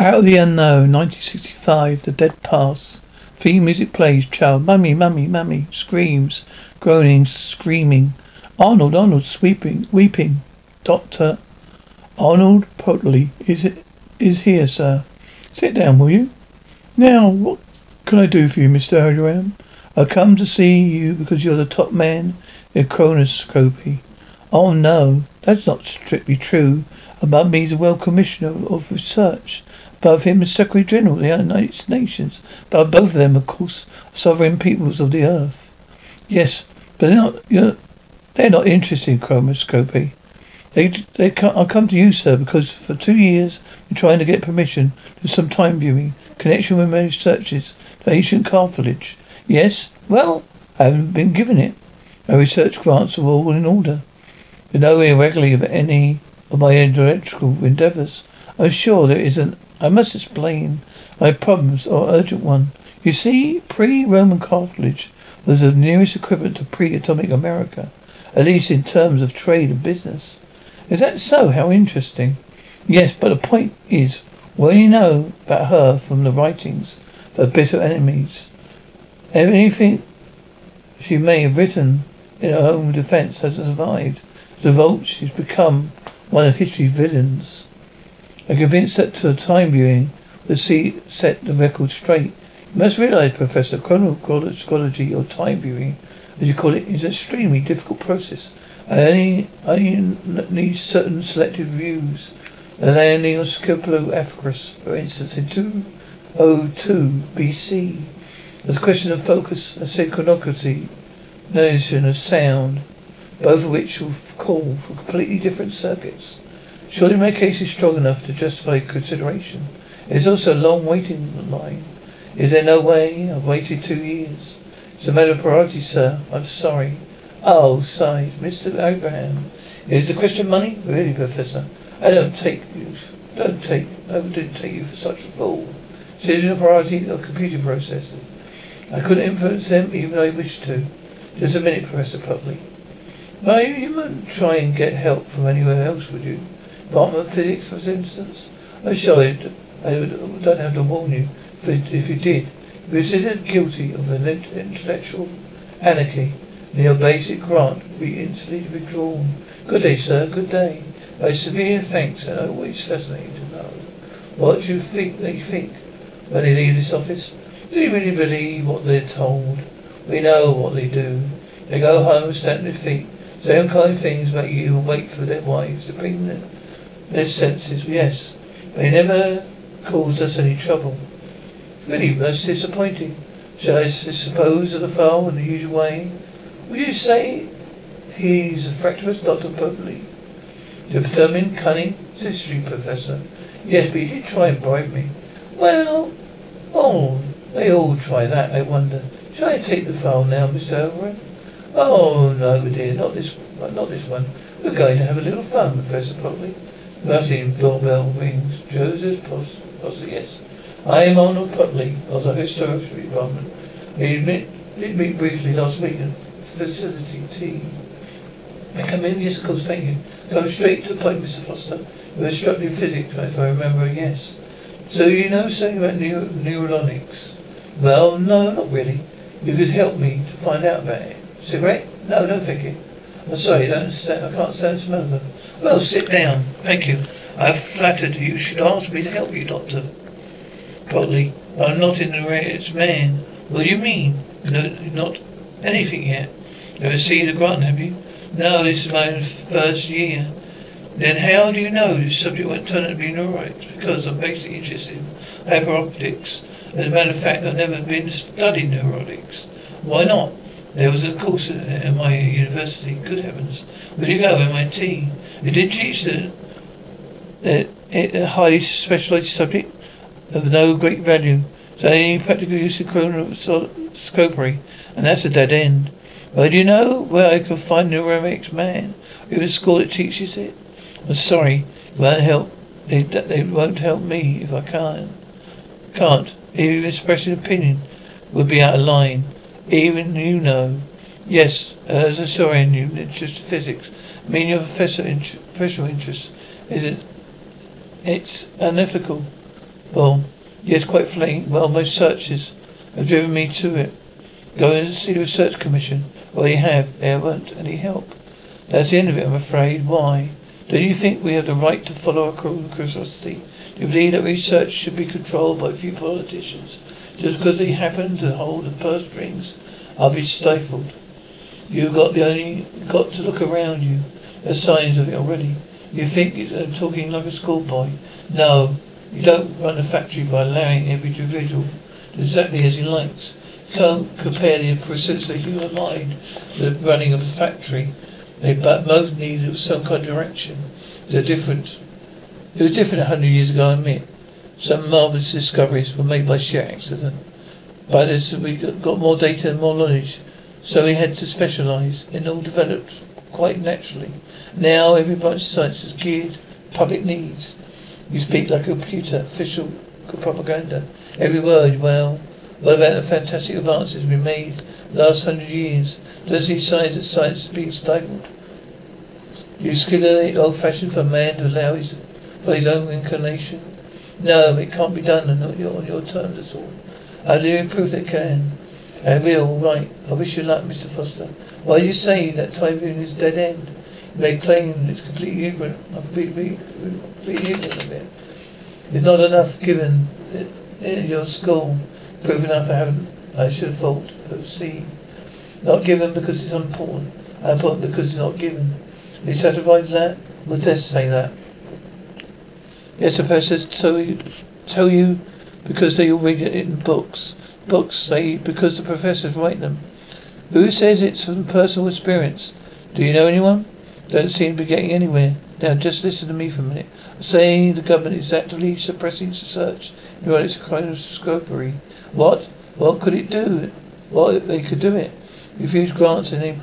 Out of the unknown, 1965, the dead pass. Theme music plays. Child, mummy, mummy, mummy. Screams, groaning, screaming. Arnold, Arnold, sweeping, weeping. Doctor Arnold Potley is it is here, sir. Sit down, will you? Now, what can I do for you, Mr. Abraham? I come to see you because you're the top man in chronoscopy. Oh no, that's not strictly true. Me is the World Commissioner of Research. Above him is Secretary General of the United Nations. But both of them, of course, sovereign peoples of the earth. Yes, but they're not. they're not interested in chronoscopy. They, they, I come to you, sir, because for two years I've been trying to get permission to some time viewing connection with my researches to ancient Carthage. Yes, well, I haven't been given it. My research grants are all in order. There's no irregularity of any of my intellectual endeavours. I'm sure there isn't I must explain my problems or urgent one. You see, pre-Roman Carthage was the nearest equivalent to pre-atomic America, at least in terms of trade and business. Is that so? How interesting. Yes, but the point is, do you know about her from the writings of her bitter enemies? Anything she may have written in her own defense has survived. The a result, she's become one of history's villains. I'm convinced that to time viewing will set the record straight. You must realize, Professor, chronology or time viewing, as you call it, is an extremely difficult process. I only, only need certain selected views. And landing on Sculopaphus, for instance, in 202 BC. There's a question of focus and synchronicity, notion of sound, both of which will call for completely different circuits. Surely my case is strong enough to justify consideration. It is also a long waiting line. Is there no way? I've waited two years. It's a matter of priority, sir. I'm sorry. Oh, sighed Mr. Abraham. Is the question money? Really, Professor? I don't take you, don't take, I didn't take you for such a fool. Decision of priority of computer processors. I couldn't influence them even though I wished to. Just a minute, Professor Potley. No, you, you wouldn't try and get help from anywhere else, would you? Department of Physics, for instance? I'm sorry, I don't have to warn you if you did. If you're considered guilty of an intellectual anarchy, then your basic grant will be instantly withdrawn. Good day, sir. Good day. My severe thanks, and always fascinating to know what do you think they think when they leave this office. Do you really believe what they're told? We know what they do. They go home, on their feet, say unkind things about you, and wait for their wives to bring them their senses, yes. They never caused us any trouble. Really, that's disappointing. Shall I suppose of the file in the usual way? Would you say he's a fractious Dr. Potley? Determined, cunning, history professor. Yes, but he did try and bribe me. Well, oh, they all try that, I wonder. Shall I take the file now, Mr. Overend? Oh, no, my dear, not this, not this one. We're going to have a little fun, Professor Potley. Buzzing doorbell rings. Joseph Foster, yes. I am Arnold Potley of the Historical Department. We did meet briefly last week at facility T. I come in, yes, of course, thank you. Come straight to the point, Mr. Foster. You instructed physics, if I remember, yes. So you know something about neuro- neuronics? Well, no, not really. You could help me to find out about it. Cigarette? No, no, thank you. I'm sorry, I understand. I can't stand of them. Well, sit down. Thank you. I am flattered you should ask me to help you, Doctor. Potley, I'm not in the race man. What do you mean? No, not anything yet. Never seen the grant, have you? No, this is my first year. Then how do you know this subject won't turn out to be neuronics? Because I'm basically interested in hyperoptics. As a matter of fact, I've never been studying neuronics. Why not? There was a course at my university. Good heavens. Where do you go, MIT? They didn't teach the, the, a highly specialized subject of no great value. So any practical use of chronoscopy, and that's a dead end. Well, do you know where I can find neuronics man? Even a school that teaches it? I'm sorry, it won't help. They, they won't help me if I can't. Can't. Even expressing opinion would be out of line. Even you know. Yes, as a historian, you interest in physics. I mean, your professor in, professional interest is it? It's unethical. Well, yes, quite frankly, well, my searches have driven me to it. Going to see the research commission. Well, you have. There weren't any help. That's the end of it, I'm afraid. Why? Do you think we have the right to follow our curiosity? Do you believe that research should be controlled by a few politicians just because they happen to hold the purse strings? I'll be stifled. You've got the only got to look around you. There's signs of it already. You think I'm uh, talking like a schoolboy? No, you don't run a factory by allowing every individual exactly as he likes. You can't compare the pursuits of human mind with the running of a factory. They but most needed some kind of direction. They're different. It was different a hundred years ago, I admit. Some marvelous discoveries were made by sheer accident. But as we got more data and more knowledge, so we had to specialize, and all developed quite naturally. Now every branch of science is geared public needs. You speak like a computer, official propaganda. Every word, well, what about the fantastic advances we made the last hundred years? Does he signs that science is being stifled? You it old fashioned for man to allow his for his own inclination? No, it can't be done on your, on your terms at all. Do you prove that it can? I will, right. I wish you luck, Mr. Foster. Why do you say that time is dead end? You may claim it's completely ignorant. Completely, completely ignorant of it. There's not enough given eh, in your school. Proof enough I haven't, I should have thought, but see. Not given because it's important. Important because it's not given. Satisfied with that? Will tests say that? Yes, professor tell you, tell you because they all read it in books. Books say because the professors write them. Who says it's from personal experience? Do you know anyone? Don't seem to be getting anywhere. Now just listen to me for a minute. I say the government is actively suppressing research in its scopery. What? What could it do? What they could do it? Refuse grants and then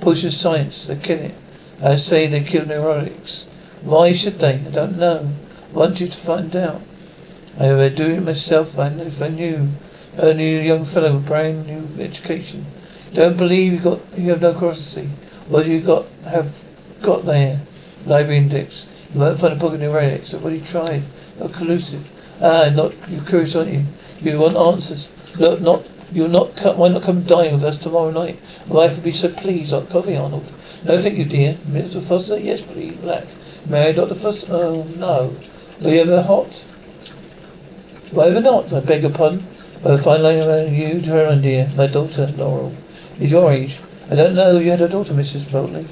push the science. They kill it. I say they kill neuronics. Why should they? I don't know. I want you to find out. I would do it myself I, know if I knew. Only a young fellow with brand new education. Don't believe you got you have no curiosity. What you got have got there? Library index. You won't find a book in relics. What you tried. Not collusive. Ah, not you're curious, aren't you? You want answers. Look, not you'll not come, why not come dine with us tomorrow night? Wife would be so pleased. Hot coffee, Arnold. No, thank you, dear. Mr. Foster? Yes, please. Black. Married Dr. Foster? Oh, no. Are you ever hot? Why ever not? I beg your pardon. A fine line around you her own, dear. My daughter, Laurel. Is your age. I don't know. You had a daughter, Mrs. Potley.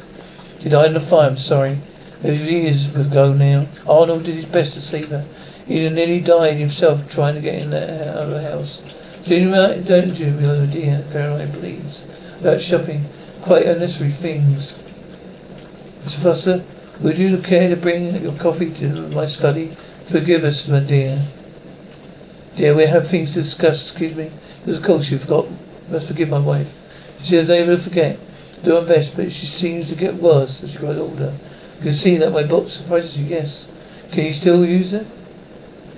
She died in the fire. I'm sorry. Was years ago now. Arnold did his best to save her. He nearly died himself trying to get in out of the house. Do you know, don't you, my dear Caroline, please? About shopping. Quite unnecessary things. Mr. Foster, would you care to bring your coffee to my study? Forgive us, my dear. Dear, we have things to discuss, excuse me. Of course you forgot. Must forgive my wife. She is able to forget. Do her best, but she seems to get worse as she grows older. You can see that my box surprises you, yes. Can you still use them?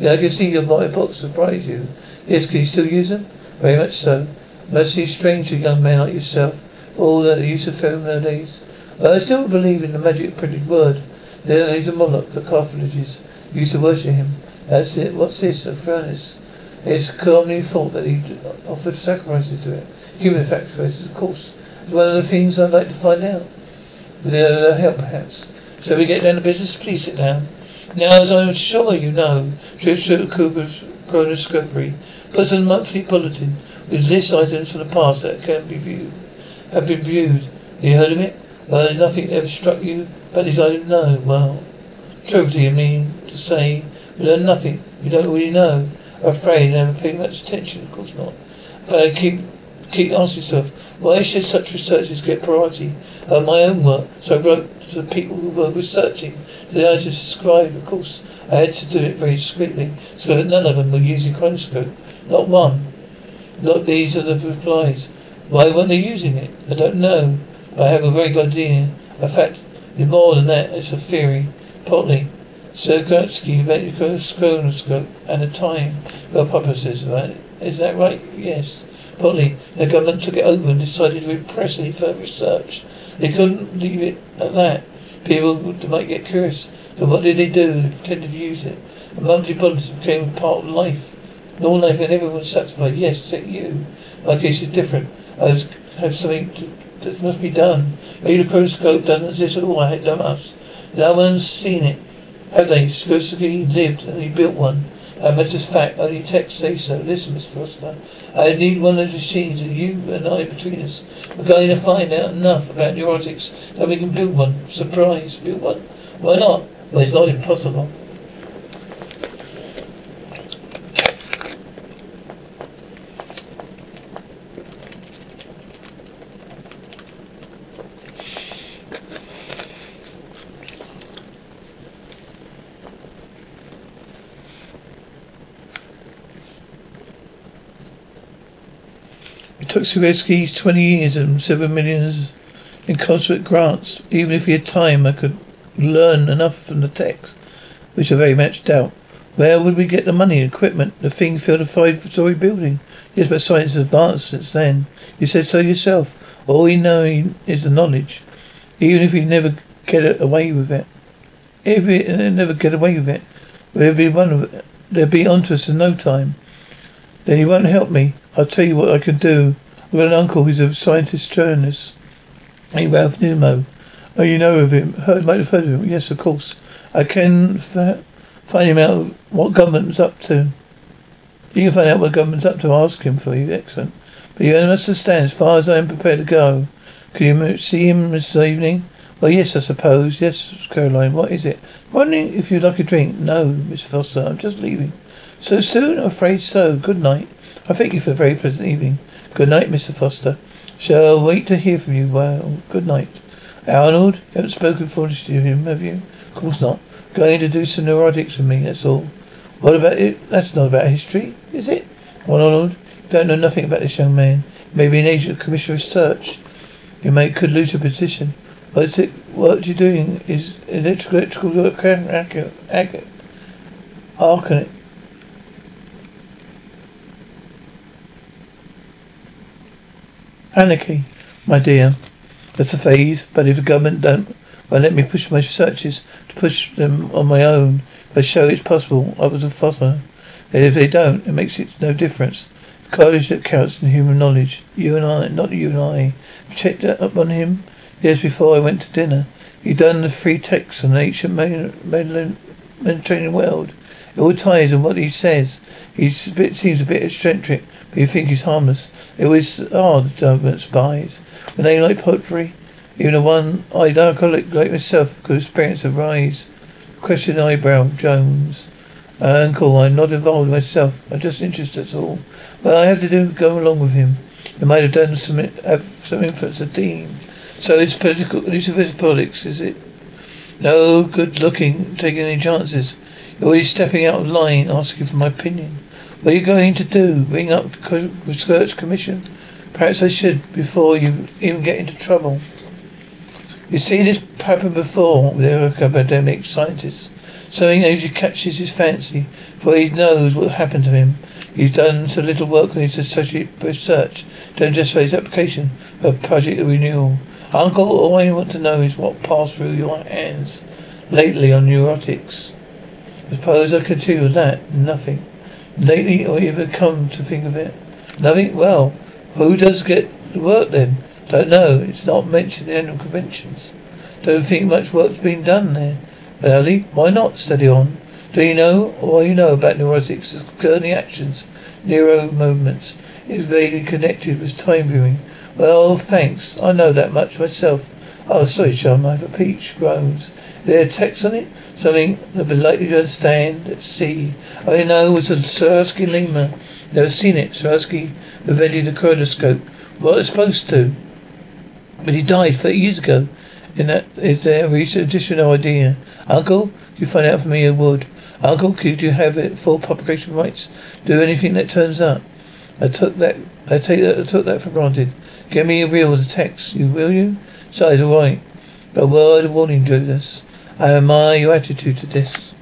Yeah, I can see your my books surprise you. Yes, can you still use them? Very much so. Must seem strange to young men like yourself. All the use of film nowadays. I still believe in the magic printed word. There is a Moloch, the Carthaginians used to worship him. That's it. What's this? A furnace. It's commonly thought that he offered sacrifices to it. Human sacrifices, of course. It's one of the things I'd like to find out. With a help, perhaps. Shall we get down to business? Please sit down. Now, as I'm sure you know, True Cooper's chronoscopy puts a monthly bulletin with list items from the past that can be viewed, have been viewed. You heard of it? Well, nothing ever struck you about these items? know, Well, truth, you mean to say we learn nothing? You don't really know? I'm afraid I never paid much attention, of course not. But I keep keep asking myself, why should such researchers get priority over my own work? So I wrote to the people who were researching the items described. Of course, I had to do it very discreetly, so that none of them were using chronoscope. Not one. Not these are the replies. Why weren't they using it? I don't know. I have a very good idea. In fact, more than that, it's a theory. Partly, a chronoscope and a time for purposes, right? Is that right? Yes. Probably the government took it over and decided to repress any further research. They couldn't leave it at that. People might get curious. So what did they do? They pretended to use it. And bonds became part of life. Normal life and everyone's satisfied. Yes, except you. My case is different. I was, have something to, that must be done. Maybe the periscope doesn't exist at all. I hate us. No one's seen it. Have they? Sikorsky lived and he built one. And that's a fact. Only text say so. Listen, Miss Foster. I need one of those machines and you and I between us. We're going to find out enough about neuronics that we can build one. Surprise, build one. Why not? Well, it's not impossible. Took Sikorsky 20 years and 7 millions in consular grants. Even if he had time, I could learn enough from the text, which I very much doubt. Where would we get the money and equipment? The thing filled a five-story building. Yes, but science has advanced since then. You said so yourself. All we know is the knowledge. Even if we never get away with it. If we never get away with it, we'll be one of it. They'll be onto us in no time. Then he won't help me. I'll tell you what I can do. I've got an uncle who's a scientist journalist. Hey, Ralph Nimmo. Oh, you know of him? Heard, might have heard of him. Yes, of course. I can find him out what government's up to. You can find out what government's up to. Ask him for you. Excellent. But you must understand, as far as I am prepared to go. Can you see him this evening? Well, yes, I suppose. Yes, Caroline. What is it? Wondering if you'd like a drink? No, Miss Foster. I'm just leaving. So soon? I'm afraid so. Good night. I thank you for a very pleasant evening. Good night, Mr. Foster. Shall wait to hear from you. Well, good night. Arnold, you haven't spoken foolishly to him, have you? Of course not. Going to do some neuronics with me, that's all. What about it? That's not about history, is it? Well, Arnold, you don't know nothing about this young man. Maybe an agent of Commissioner of Search. You may could lose your position. What's it? What you're doing is electrical, electrical arcane. Anarchy, my dear. That's a phase, but if the government don't well, let me push my searches to push them on my own, I show it's possible, I was a father. And if they don't, it makes it no difference. The college that counts in human knowledge. You and I, not you and I. Checked that up on him years before I went to dinner. He'd done the free texts on the ancient Mediterranean world. It all ties in what he says. He seems a bit eccentric, but you think he's harmless. It was the government spies. When they like poetry, even a one-eyed alcoholic like myself could experience a rise. Question eyebrow, Jones. Uh, uncle, I'm not involved myself. I'm just interested, that's all. But I have to do go along with him. He might have done some have some influence at Dean. So it's political it's politics, is it? No good looking, taking any chances. You're stepping out of line, asking for my opinion. What are you going to do? Ring up the Research Commission? Perhaps I should before you even get into trouble. You see this happen before with academic scientists. so, Something usually catches his fancy, for he knows what happened to him. He's done so little work on his associate research, done just for his application for project renewal. Uncle, all I want to know is what passed through your hands lately on neuronics. Suppose I tell you that. Nothing. Lately, or even come to think of it. Nothing? Well, who does get the work then? Don't know. It's not mentioned in the annual conventions. Don't think much work's been done there. Really? Why not? study on. Do you know all you know about neuronics concerning actions, neuro movements is vaguely connected with time viewing? Well, thanks. I know that much myself. Oh, sorry, chum. I have a peach. Groans. There a text on it? Something I'll be likely to understand. Let's see. All I know was a Swarovski lemur. Never seen it. Swarovski invented the chronoscope. What it's supposed to. But he died thirty years ago. In that is there a additional idea. Uncle, you find out for me you would? Uncle, could you have it full publication rights? Do anything that turns up. I took that I take that I took that for granted. Give me a reel of the text, you will you? Size all right. But word of warning, Judas. Oh, I admire your attitude to this.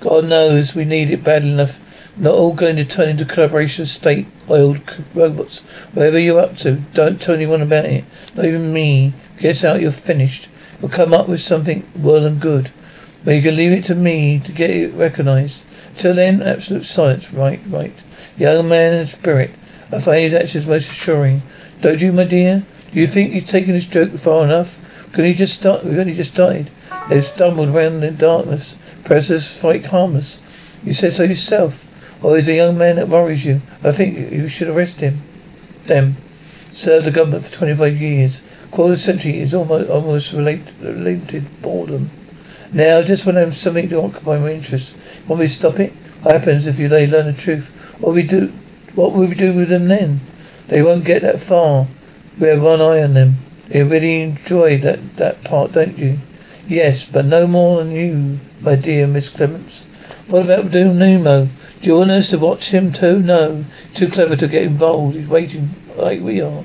God knows we need it bad enough. Not all going to turn into collaboration state oiled robots. Whatever you're up to, don't tell anyone about it. Not even me. Guess out you're finished. We'll come up with something well and good. But you can leave it to me to get it recognized. Till then, absolute silence. Right, right. Young man and spirit. I find his actions most assuring. Don't you, my dear? Do you think you've taken this joke far enough? Can he just start? We've only just started. They stumbled around in darkness. Pressers fight harmless. You said so yourself. Or is a young man that worries you? I think you should arrest him. Them. Served the government for 25 years. Quarter century is almost, almost related, related boredom. Now, just when I have something to occupy my interest, want me to stop it? What happens if you they learn the truth? What we do? What will we do with them then? They won't get that far. We have one eye on them. You really enjoy that that part, don't you? Yes, but no more than you, my dear Miss Clements. What about Doom Nemo? Do you want us to watch him too? No. Too clever to get involved. He's waiting like we are.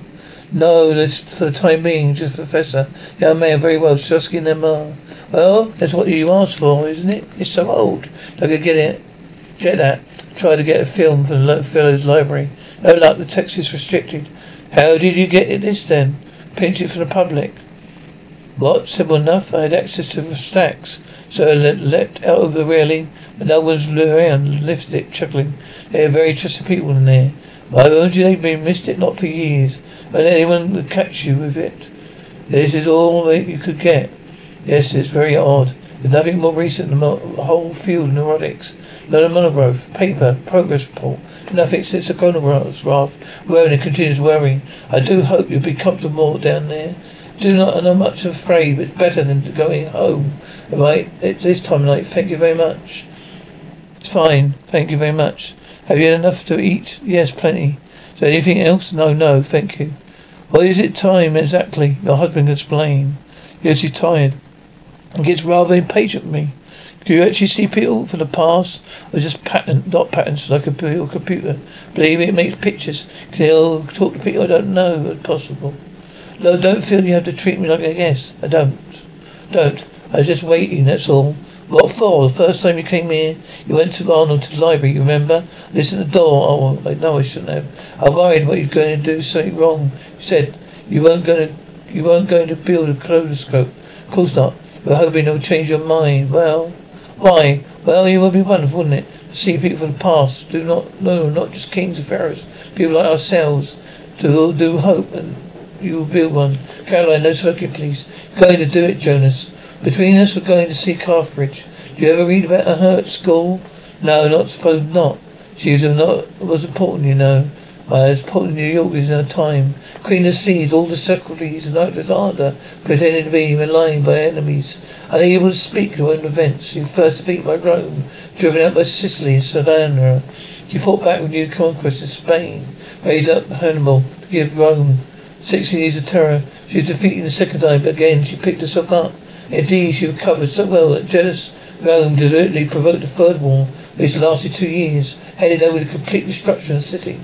No, for the time being, just Professor. Young man, very well, Shusky and them. Well, that's what you asked for, isn't it? It's so old. I could get it. Get that. Try to get a film from the fellow's library. No luck, the text is restricted. How did you get it this then? Pinch it from the public. What? Simple enough. I had access to the stacks. So I let out of the railing, but no one's around, lifted it, chuckling. They are very trusted people in there. Why won't you? They've been missed it not for years. But anyone would catch you with it. This is all that you could get. Yes, it's very odd. There's nothing more recent than the whole field of neuronics. Learn a monograph, paper, progress report. Nothing since the chronograph. Wearing and continues wearing. I do hope you'll be comfortable down there. Do not know much afraid, it's better than going home. Right, it's this time of night. Thank you very much. It's fine. Thank you very much. Have you had enough to eat? Yes, plenty. There anything else? No, no, thank you. Well, is it time exactly? Your husband can explain. Yes, he's tired. He gets rather impatient with me. Do you actually see people from the past, or just pattern, dot patterns like a computer? Believe me, it makes pictures. Can you talk to people I don't know if possible? No, don't feel you have to treat me like a guest. I don't. Don't. I was just waiting, that's all. What for? The first time you came here, you went to Arnold to the library, you remember? Listen to the door. Oh, I know I shouldn't have. I worried what you were going to do something wrong. You said you weren't going to, you weren't going to build a kaleidoscope. Of course not. Were hoping it would change your mind. Well, why? Well, it would be wonderful, wouldn't it? To see people from the past. Do not, no, not just kings and pharaohs. People like ourselves. To do hope and you will build one. Caroline, no smoking, please. You're going to do it, Jonas. Between us, we're going to see Carthage. Do you ever read about her at school? No, not suppose not. She was not was important, you know. I was put New York in her time. Queen of Seas, all the secretaries and Alexander pretending to be maligned by enemies. Unable to speak to own events. She first defeated by Rome, driven out by Sicily and Sardinia. She fought back with new conquests in Spain, raised up Hannibal to give Rome sixteen years of terror. She was defeated the second time, but again she picked herself up Indeed, she recovered so well that jealous Rome deliberately provoked a third war, which lasted two years, headed over the complete destruction of the city.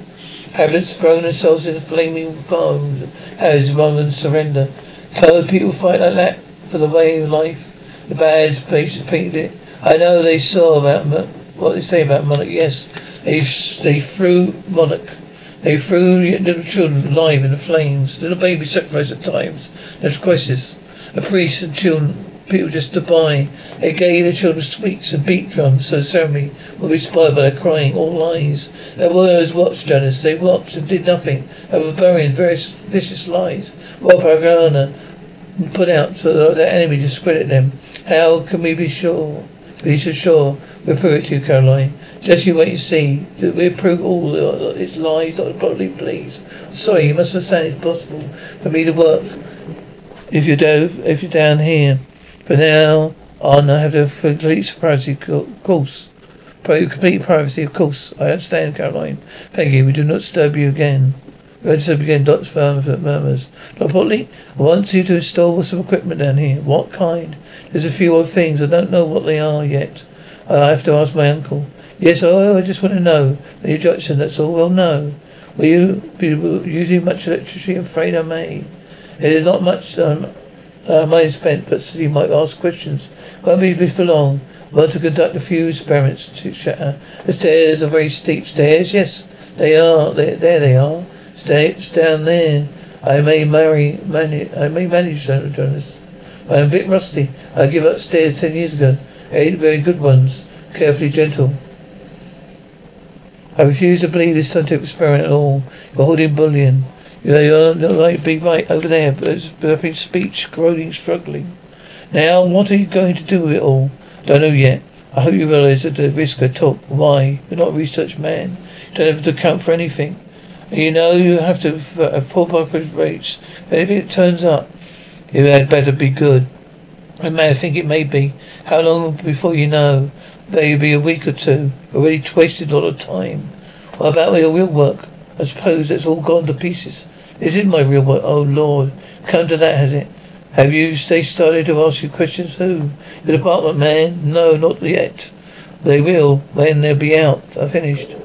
Inhabitants thrown themselves into flaming houses rather than surrender. Colored people fight like that for the way of life. The bad places painted it. I know they saw about what they say about Moloch. Yes, they they threw Moloch. They threw little children alive in the flames. Little babies sacrificed at times. There's crisis. A priest and children, people just to by. They gave the children sweets and beat drums so the ceremony would be spoiled by their crying. All lies. Their words watched Jonas. They watched and did nothing. A barbarian, various vicious lies. What propaganda put out so that their enemy discredit them. How can we be sure? Be so sure. We'll prove it to you, Caroline. Just you wait and see. We'll prove all its lies, Dr. Broadley, please. Sorry, you must understand it's possible for me to work if you're down, if you're down here. For now on, I have the complete privacy, of course. Complete privacy, of course. I understand, Caroline. You. We do not disturb you again. We won't disturb you again, Dr. Firmer murmurs. Dr. Potley, I want you to install some equipment down here. What kind? There's a few odd things. I don't know what they are yet. I have to ask my uncle. Yes, oh, I just want to know. Major Jackson, that's all we'll know. Will you be using much electricity? I'm afraid I may. It is not much um, uh, money spent, but you might ask questions. Won't be for long. I want to conduct a few experiments to shatter. The stairs are very steep stairs. Yes, they are. They, there they are. Stairs down there. I may marry, manage, I may manage, Jonas. I'm a bit rusty. I gave up stairs ten years ago. Eight very good ones, carefully gentle. I refuse to believe this scientific experiment at all. You're holding bullion. You're like be right over there, but in speech, groaning, struggling. Now, what are you going to do with it all? Don't know yet. I hope you realize that the risk I took. Why? You're not a research man. You don't have to account for anything. You know you have to have uh, poor population rates. But If it turns up, it had better be good. I may think it may be. How long before you know? Maybe a week or two. Already wasted a lot of time. What about your real work? I suppose it's all gone to pieces. This is my real work. Oh Lord, come to that, has it? Have you they started to ask you questions? Who? The department man? No, not yet. They will when they'll be out. I finished.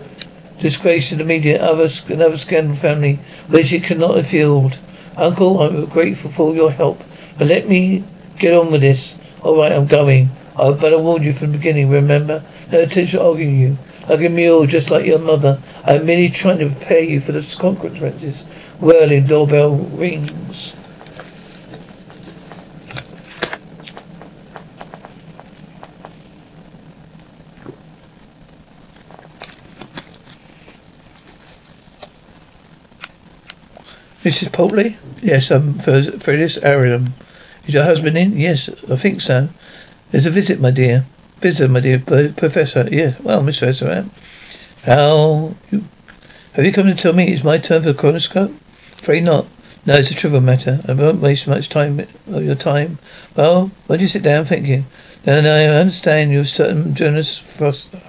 Disgrace in the media. Other, another scandal family it cannot fueled. Uncle, I'm grateful for your help, but let me get on with this. All right, I'm going. I better warn you from the beginning. Remember, no attention arguing you like a mule, just like your mother. I'm merely trying to prepare you for the consequences. Whirling doorbell rings. Mrs. Poultney? Yes, um, for, for this. Is your husband in? Yes, I think so. There's a visit, my dear. Visitor, my dear Professor. Yes, well, Mr. Aram. How you have you come to tell me it's my turn for the chronoscope? Afraid not. No, it's a trivial matter. I won't waste much time of your time. Well, why don't you sit down, thank you. Then I understand you're certain Jonas Foster.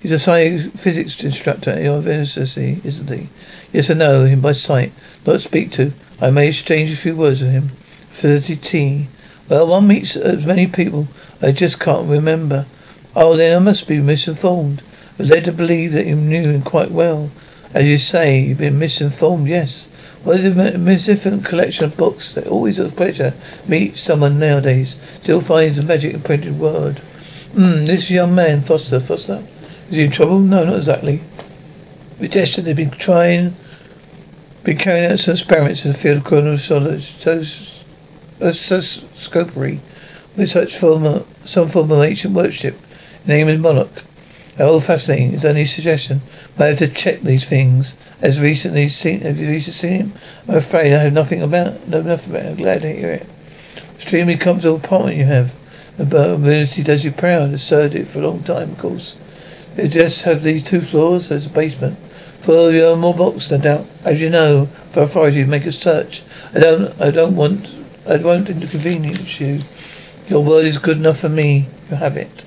He's a science physics instructor at your university, isn't he? Yes, I know him by sight. Not speak to. I may exchange a few words with him. Thirty T. Well, one meets as many people. I just can't remember. Oh, then I must be misinformed. I led to believe that you knew him quite well. As you say, you've been misinformed, yes. What is a magnificent collection of books? They always a pleasure meet someone nowadays. Still finds a magic in printed word. Hmm, this young man, Foster. Foster? Is he in trouble? No, not exactly. With destiny, been trying, been carrying out some experiments in the field of chronoscopery with such form of, some form of ancient worship. Name is Moloch. How fascinating. It's only suggestion. But I have to check these things. As recently seen, have you recently seen him? I'm afraid I have nothing about, know nothing about it. I'm glad to hear it. Extremely comfortable apartment you have. The ability does you proud. I've served it for a long time, of course. It just have these two floors as a basement. For your more box, no doubt. As you know, for authority make a search. I don't, I don't want, I won't inconvenience you. Your word is good enough for me. You have it.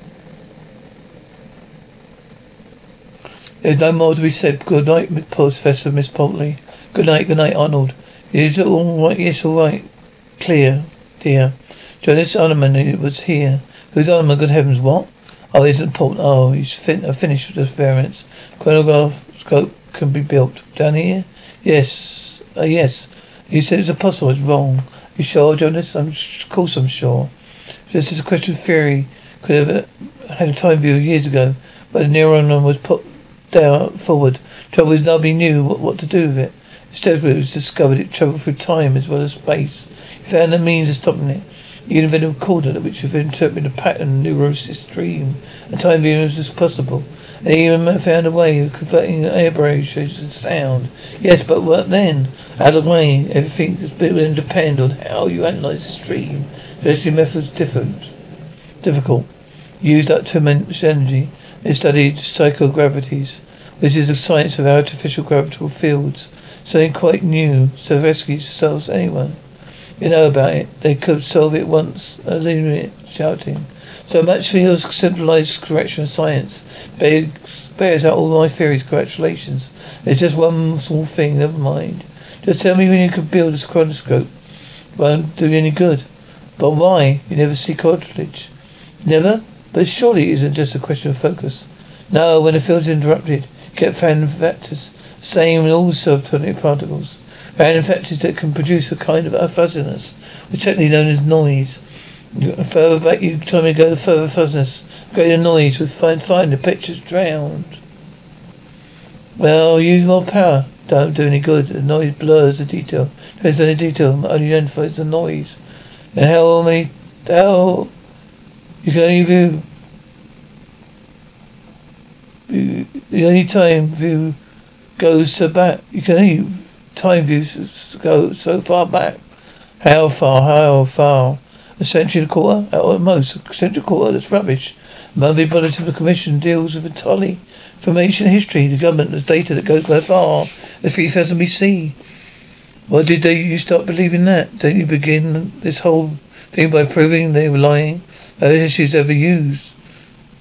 There's no more to be said. Good night, Professor Miss Poultney. Good night, good night, Arnold. Is it all right? Yes, all right. Clear, dear. Jonas Araman was here. Who's Araman? Good heavens, what? Oh, he's important. Oh, he's fin- finished with the experiments. Chronograph scope can be built. Down here? Yes. Uh, yes. He said it's impossible. It's wrong. You sure, Jonas? I'm of course I'm sure. This is a question of theory. Could have uh, had a time view years ago, but the neuron was put down forward. Trouble is nobody knew what, what to do with it. Instead, it was discovered it travelled through time as well as space. He found a means of stopping it. He invented a recorder which would interpret the pattern neurosis dream and time viewing was possible. And he even found a way of converting aberrations to sound. Yes, but what then? Out of way, everything will depend on how you analyze the stream. Especially methods different, difficult. Used up too much energy. They studied psychogravities, which is the science of artificial gravitational fields. Something quite new. Stavetsky solves anyone. You know about it. They could solve it once. Lunatic shouting. So much for your centralized correction of science. Bears out all my theories. Congratulations. There's just one small thing. Never mind. Just tell me when you can build a chronoscope. Won't do you any good. But why? You never see Carthage. Never? But surely it isn't just a question of focus. No, when the field is interrupted, you get fan factors. Same in all subatomic particles. Fan factors that can produce a kind of fuzziness, which technically known as noise. The further back you try to go, the further fuzziness, greater noise would find find the picture's drowned. Well, use more power. Don't do any good. The noise blurs the detail. There's any detail, only identifies the noise. And how many how you can only view the only time view goes so back. You can only time views go so far back. How far? How far? A century and a quarter? At most, a century and a quarter. That's rubbish. Monthly bulletin of the commission deals with entirely information history. The government has data that goes as far as 3000 BC. Why did they, you start believing that? Don't you begin this whole thing by proving they were lying? No issues ever used.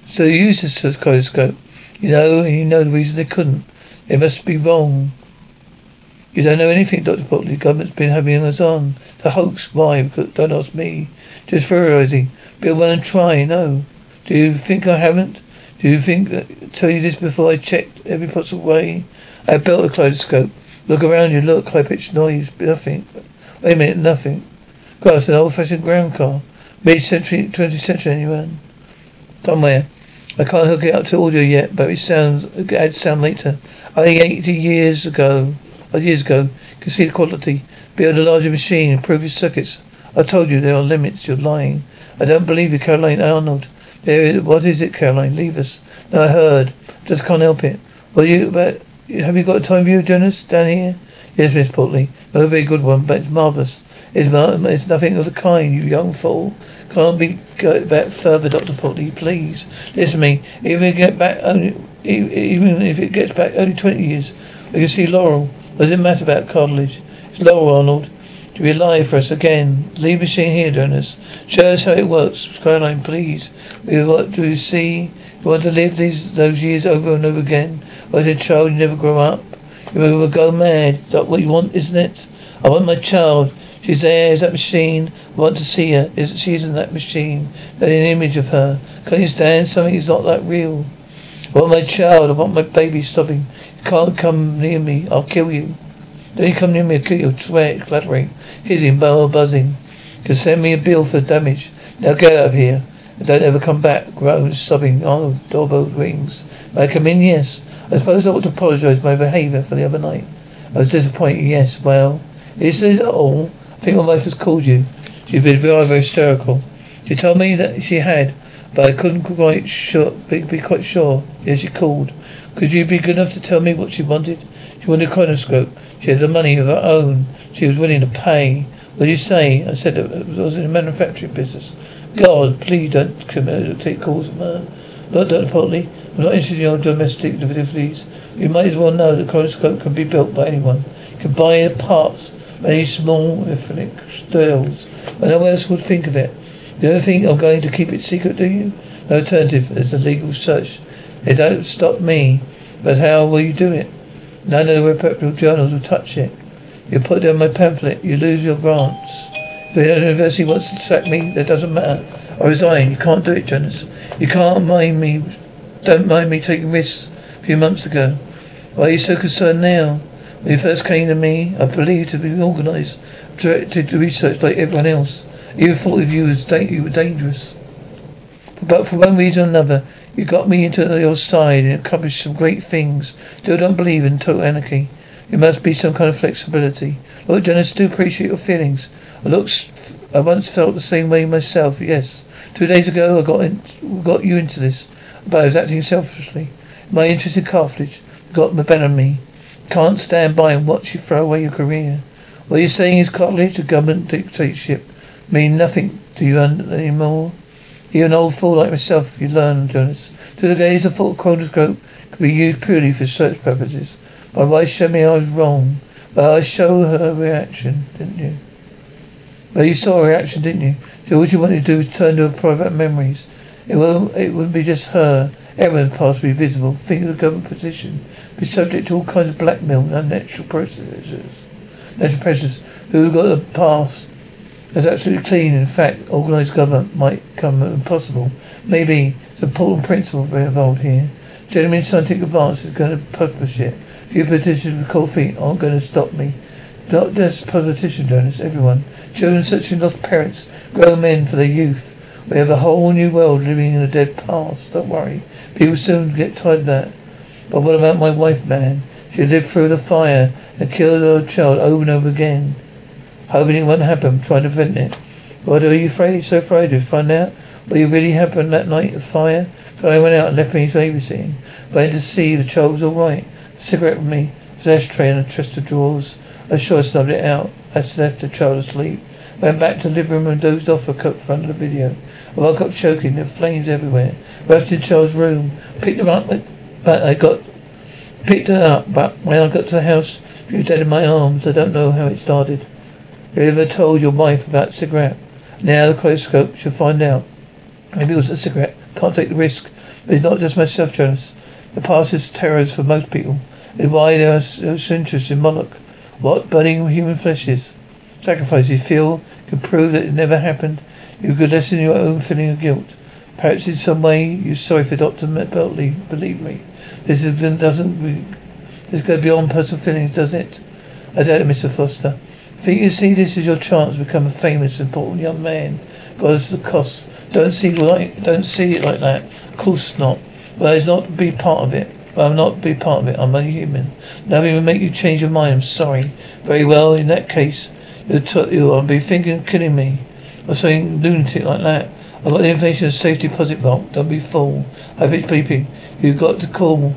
So they used this kaleidoscope. You know, and you know the reason they couldn't. It must be wrong. You don't know anything, Dr. Potley. The government's been having us on. The hoax. Why? Because Don't ask me. Just theorizing. Be one and try. No. Do you think I haven't? Do you think that tell you this before I checked every possible way? I built a kaleidoscope. Look around you. Look. High pitched noise. Nothing. Wait a minute. Nothing. Grass, an old fashioned ground car. Mid century, 20th century, anyone? Somewhere. I can't hook it up to audio yet, but it sounds, it adds sound later. Only 80 years ago, years ago, can see the quality. Build a larger machine, improve your circuits. I told you there are limits. You're lying. I don't believe you, Caroline Arnold. There is, what is it, Caroline? Leave us. No, I heard. Just can't help it. Well, you, but have you got a time view, Jonas, down here? Yes, Miss Potley. Not a very good one, but it's marvellous. It's, it's nothing of the kind, you young fool. Can't be go back further, Doctor Potley, please. Listen to me. Even if it get back only, even if it gets back only twenty years, we can see Laurel. What does it matter about Carthage? It's Laurel, Arnold. To be alive for us again. Leave machine here, Jonas. Show us how it works. Caroline, please. We do you see? You want to live these those years over and over again? Or as a child you never grow up? You will go mad. That's what you want, isn't it? I want my child. She's there, is that machine. I want to see her. Is she's in that machine. That an image of her. Can you stand something is not that real? I want my child, I want my baby stopping. You can't come near me, I'll kill you. Don't you come near me, I'll kill you, sweat, clattering, hissing, bow buzzing. You can send me a bill for damage. Now get out of here. And don't ever come back. Groans, sobbing. Oh, doorbell rings. May I come in? Yes. I suppose I ought to apologise for my behaviour for the other night. I was disappointed, yes. Well, is this all? Think my wife has called you. She's been very, very hysterical. She told me that she had, but I couldn't quite sure, be, be quite sure. Yes, she called. Could you be good enough to tell me what she wanted? She wanted a chronoscope. She had the money of her own. She was willing to pay. What did you say? I said it was in a manufacturing business. God, please don't take calls from her. Look, Dr. Potley, I'm not interested in your domestic difficulties. You might as well know that a chronoscope can be built by anyone. You can buy the parts many small ethnic styles. And no one else would think of it. You don't think I'm going to keep it secret, do you? No alternative. There's the legal search. It don't stop me. But how will you do it? None of the reputable journals will touch it. You put down my pamphlet, you lose your grants. If the university wants to sack me, that doesn't matter. I resign. You can't do it, Jonas. You can't mind me. Don't mind me taking risks a few months ago. Why are you so concerned now? When you first came to me, I believed to be organised, directed research like everyone else. I even thought of you as da- you were dangerous. But for one reason or another, you got me into your side and accomplished some great things. Still don't believe in total anarchy. There must be some kind of flexibility. Look, John, I do appreciate your feelings. I looked, I once felt the same way myself. Yes, two days ago I got in, got you into this, but I was acting selfishly. My interest in Carthage got the better of me. Can't stand by and watch you throw away your career. What you're saying is Carthage, a government dictatorship, mean nothing to you anymore. You're an old fool like myself, you learn, Jonas. To the days a full chronoscope could be used purely for search purposes. My wife showed me I was wrong, but I showed her reaction, didn't you? Well, you saw a reaction, didn't you? So all you wanted to do was turn to her private memories. It, will, it wouldn't be just her. Everyone past be visible. Think of the government position. Be subject to all kinds of blackmail and unnatural processes. Natural pressures. Who got the past as absolutely clean. In fact, organised government might come impossible. Maybe it's an important principle involved here. Gentlemen, scientific advance is going to publish it. Few politicians with cold feet aren't going to stop me. Not just politicians, Jonas, everyone. Children searching lost parents, grown men for their youth. We have a whole new world living in a dead past. Don't worry. People soon get tired of that. But what about my wife, man? She lived through the fire and killed her child over and over again. Hoping it won't happen, trying to prevent it. What are you afraid, so afraid to find out what really happened that night of fire? So I went out and left me babysitting. Waiting to see the child was alright. Cigarette with me. His ashtray and a chest of drawers. I sure I snubbed it out. I left the child asleep. Went back to the living room and dozed off a cup front of the video. I woke up choking. There flames everywhere. Rushed in child's room. Picked them up, but I got picked her up. But when I got to the house, she was dead in my arms. I don't know how it started. You ever told your wife about cigarette? Now the chronoscope should find out. Maybe it was a cigarette. Can't take the risk. But it's not just myself, Jonas. The past is terrors for most people. It's why there is so interest in Moloch. What burning human flesh is. Sacrifice you feel can prove that it never happened. You could lessen your own feeling of guilt. Perhaps in some way you're sorry for Dr. Potley. Believe me. This is, doesn't this go beyond personal feelings, doesn't it? I doubt it, Mr. Foster. I Think you see this as your chance to become a famous, important young man. It's the cost. Don't see like don't see it like that. Of course not. But it's not be part of it. But I'm not be part of it. I'm a human. Nothing will make you change your mind. I'm sorry. Very well. In that case, you'll, t- you'll be thinking of killing me or something lunatic like that. I've got the information of safe deposit vault. Don't be fool. I've been sleeping. You've got to call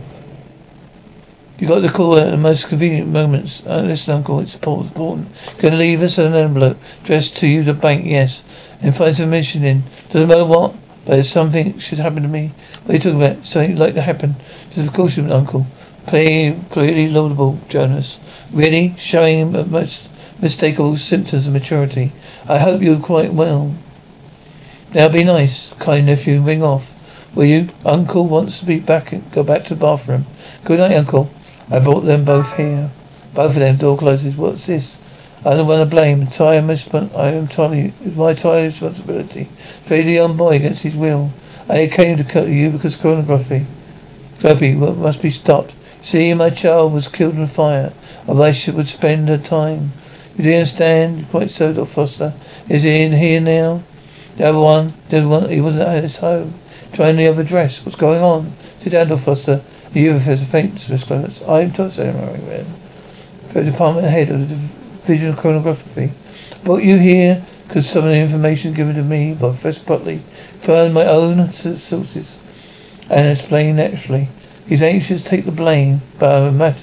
you got the call at the most convenient moments. Uh, listen, Uncle, it's important. Gonna leave us an envelope addressed to you, the bank, yes. And find some information in. Doesn't matter what, but if something should happen to me. What are you talking about? Something like to happen. Just of course you Uncle. Play, clearly laudable, Jonas. Really? Showing most mistakable symptoms of maturity. I hope you're quite well. Now be nice, kind nephew, ring off. Will you? Uncle wants to be back go back to the bathroom. Good night, Uncle. I brought them both here. Both of them. Door closes. What's this? I don't want to blame. Entire I am Tommy it's my entire responsibility. Fade the young boy against his will. I came to cut you because chronoscopy. Graphy must be stopped. See, my child was killed in a fire. Elisha would spend her time. You you understand? Quite so, Dr. Foster. Is he in here now? The other one, the other one, he wasn't at his home. Trying the other dress. What's going on? Sit down, Dr. Foster. You have a faint response. I am Todd Ceremony the department head of the division of chronoscopy. Brought you here because some of the information given to me by Professor Potley found my own sources and explained naturally. He's anxious to take the blame, but I'm, I'm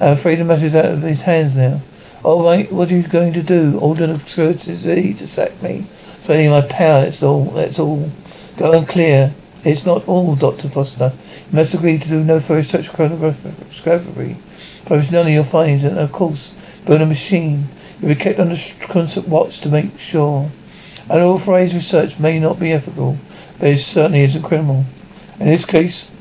afraid the matter's out of his hands now. All right, what are you going to do? Order the securities to sack me. Spreading my power, that's all. That's all. Go and clear. It's not all, Dr. Foster. You must agree to do no further such discovery. Publish none of your findings and, of course, burn a machine. You'll be kept under constant watch to make sure. Unauthorized research may not be ethical, but it certainly isn't criminal. In this case,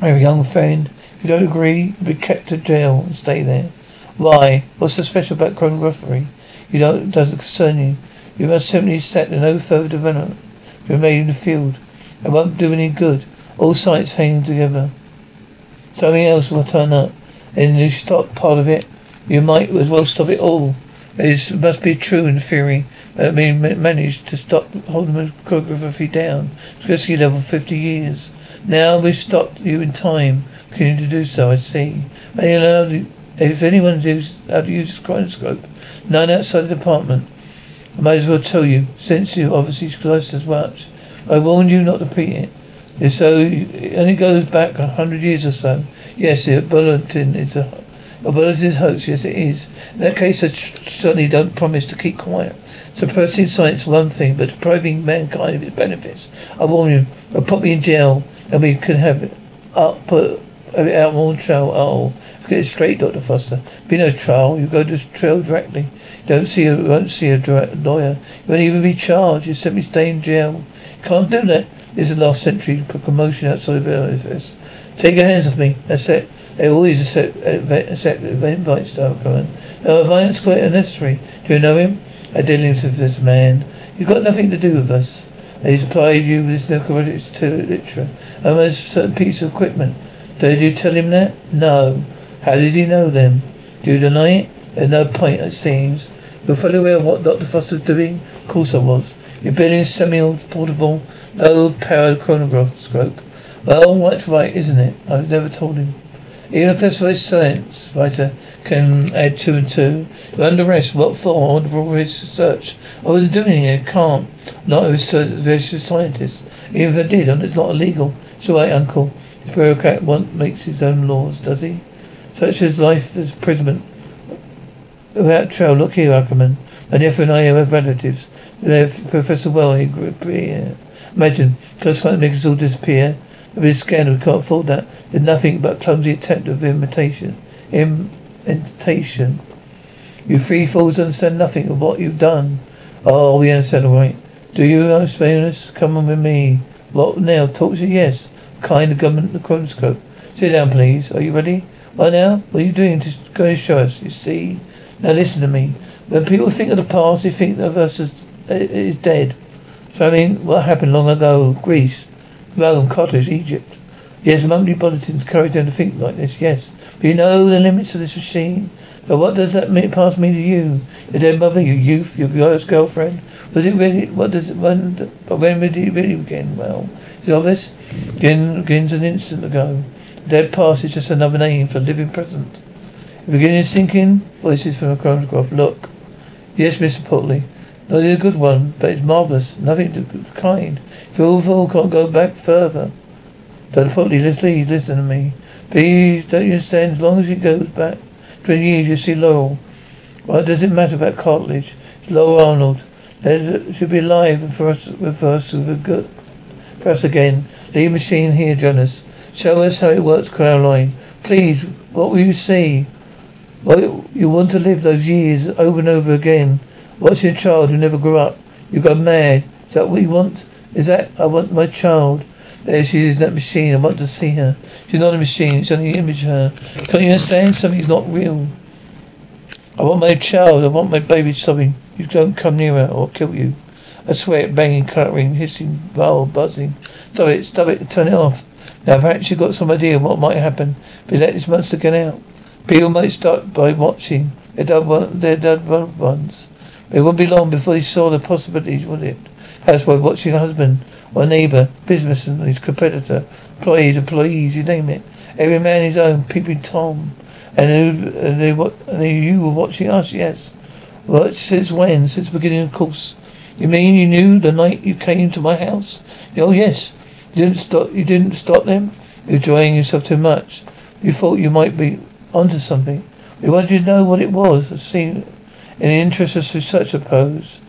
my young friend, if you don't agree, you'll be kept to jail and stay there. Why? What's so special about chronoscopy? You don't, it doesn't concern you. You must simply set no further development. Remain in the field. It won't do any good. All sites hang together. Something else will turn up and you stop part of it, you might as well stop it all. It must be true in theory that we managed to stop holding the chronoscopy down to rescue level 50 years. Now we've stopped you in time. Continue to do so, I see. if anyone knows how to use this chronoscope, none outside the department. I might as well tell you, since you obviously close as much. I warned you not to repeat it. If so, it only goes back a hundred years or so. Yes, the bulletin is a, a bulletin's hoax. Yes, it is. In that case, I certainly don't promise to keep quiet. Suppressing science is one thing, but depriving mankind of its benefits. I warn you, I'll put me in jail, and we can have it up, put have it out on trial. Oh, let's get it straight, Doctor Foster. Be no trial. You go to trial directly. Don't see a won't see a lawyer. You won't even be charged. You simply stay in jail. You can't do that. This is the last century promotion outside of LFS. Take your hands off me. That's it. They always accept, accept invites to Alcoan. No, violence quite unnecessary. Do you know him? I did with this man. You've got nothing to do with us. He supplied you with narcotics to literature. Almost a certain piece of equipment. Did you tell him that? No. How did he know them? Do you deny it? There's no point, it seems. You're fully aware of what Dr. Foster was doing? Of course I was. You're building a semi-portable, low-powered chronoscope. Well, that's right, isn't it? I've never told him. Even a classified science writer can add two and two. You're under arrest. What for? His research. I wasn't doing it. Can't. Not a research scientist. Even if I did, and it's not illegal. It's all right, Uncle. His bureaucrat want, makes his own laws, does he? Such as life as imprisonment. Without trial, look here, Araman. My nephew and I have relatives. They're Professor Well, Imagine, close fight make us all disappear. It'd be a scandal. We can't afford that. There's nothing but clumsy attempt of imitation. Imitation. You three fools understand nothing of what you've done. Oh, we understand all right. Do you, Spainus? Come on with me. What now? Talk to you? Yes. Kind of government the chronoscope. Sit down, please. Are you ready? What now? What are you doing to go and show us? You see? Now listen to me. When people think of the past, they think of us as uh, dead. So I mean, what happened long ago? Greece, Rome, Carthage, Egypt. Yes, monthly bulletins encourage them to think like this, yes. But you know the limits of this machine? But what does that mean, past mean to you? Your dead mother, your youth, your girl's girlfriend? Was it really, what does it, when, but when did it really begin? Well, is it obvious? Begin, begins an instant ago. The dead past is just another name for living present. Beginning is sinking, voices from a chronoscope. Look. Yes, Mr. Potley. Not a good one, but it's marvellous. Nothing to kind. Phil Phil can't go back further. Dr. Potley, please listen to me. Please, don't you understand? As long as it goes back twenty years, you see Laurel. What does it matter about Carthage? It's Laurel Arnold. It should be alive for us, with us, with good, for us again. Leave machine here, Jonas. Show us how it works, Caroline. Please, what will you see? You want to live those years over and over again. Watching a child who never grew up. You go mad. Is that what you want? Is that I want my child? There she is, that machine. I want to see her. She's not a machine. It's only an image of her. Can't you understand? Something's not real. I want my child. I want my baby sobbing. You don't come near her or I'll kill you. I swear it, banging, clattering, hissing, vial, buzzing. Stop it, stop it, turn it off. Now, perhaps you've got some idea of what might happen if you let this monster get out. People might start by watching. They're dead, they're dead ones. It wouldn't be long before they saw the possibilities, would it? Housewife watching a husband or a neighbour, businessman, his competitor, employees, employees, you name it. Every man his own, peeping Tom. And, who, and, and you were watching us, yes. What, since when? Since the beginning, of course. You mean you knew the night you came to my house? Oh, yes. You didn't stop, you didn't stop them? You were enjoying yourself too much. You thought you might be onto something. We wanted to know what it was. See, in the interest of such a pose.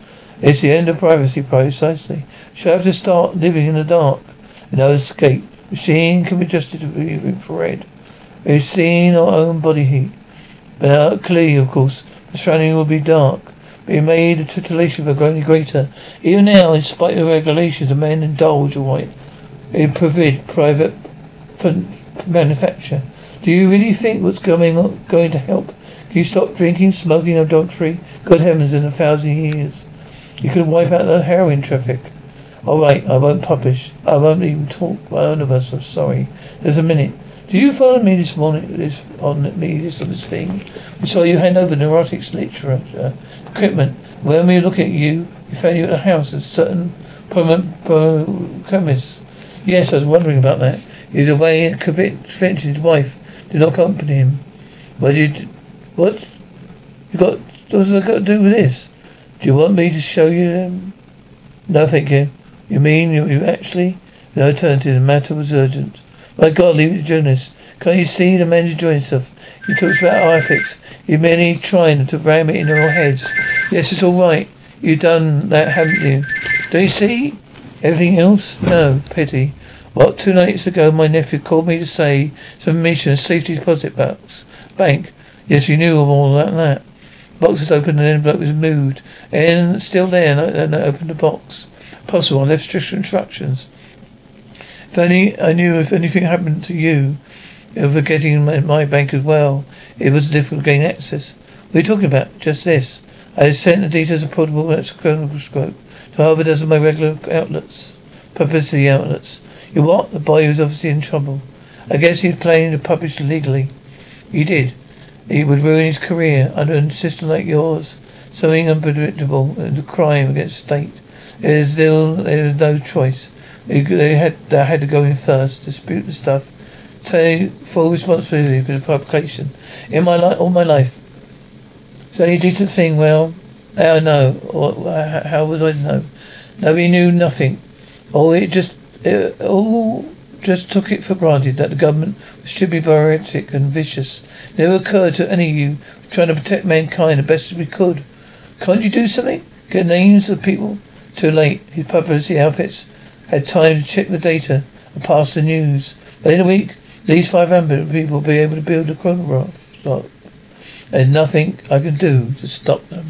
It's the end of privacy, precisely. Shall have to start living in the dark. No escape. Machine can be adjusted to infrared. We've seen our own body heat. But clearly, of course, the surrounding will be dark. We made the titillation for growing greater. Even now, in spite of regulations, the men indulge all right in private, private manufacture. Do you really think what's going going to help Do you stop drinking, smoking, adultery? Good heavens, in a thousand years. You could wipe out the heroin traffic. All right, I won't publish. I won't even talk my own of us. I'm sorry. There's a minute. Do you follow me this morning this on me this on this thing? We saw you hand over neuronics literature equipment. When we look at you, we found you at the house of certain chemists. Yes, I was wondering about that. He was away at convention. His wife did not accompany him. What did you, what? You got, what does that got to do with this? Do you want me to show you them? No, thank you. You mean you, you actually? No alternative. The matter was urgent. My God, leave it to Jonas. Can't you see the man's enjoying himself? He talks about ethics. You're merely trying to ram it in your heads. Yes, it's all right. You've done that, haven't you? Do you see? Everything else? No, pity. What, two nights ago my nephew called me to say some information a safety deposit box. Bank. Yes, you knew all that and that. Box was opened and envelope was moved. And still there, and I opened the box. Possible, I left strict instructions. If only I knew if anything happened to you, over getting my, my bank as well, it was difficult gain access. What are you talking about? Just this. I sent the details of portable chronoscope to half a dozen of my regular outlets, publicity outlets. You what? The boy was obviously in trouble. I guess he's planning to publish legally. He did. He would ruin his career under a system like yours. Something unpredictable and a crime against state. There is still there is no choice. They had they had to go in first, dispute the stuff, take full responsibility for the publication. In my life, all my life, So only a the thing. Well, I don't know. Or, how was I to know? Nobody knew nothing. All it just it, all just took it for granted that the government should be bureaucratic and vicious. It never occurred to any of you trying to protect mankind the best as we could. Can't you do something? Get names of people? Too late. His publicity outfits had time to check the data and pass the news. But in a week, these 500 people will be able to build a chronoscope slot. There's nothing I can do to stop them.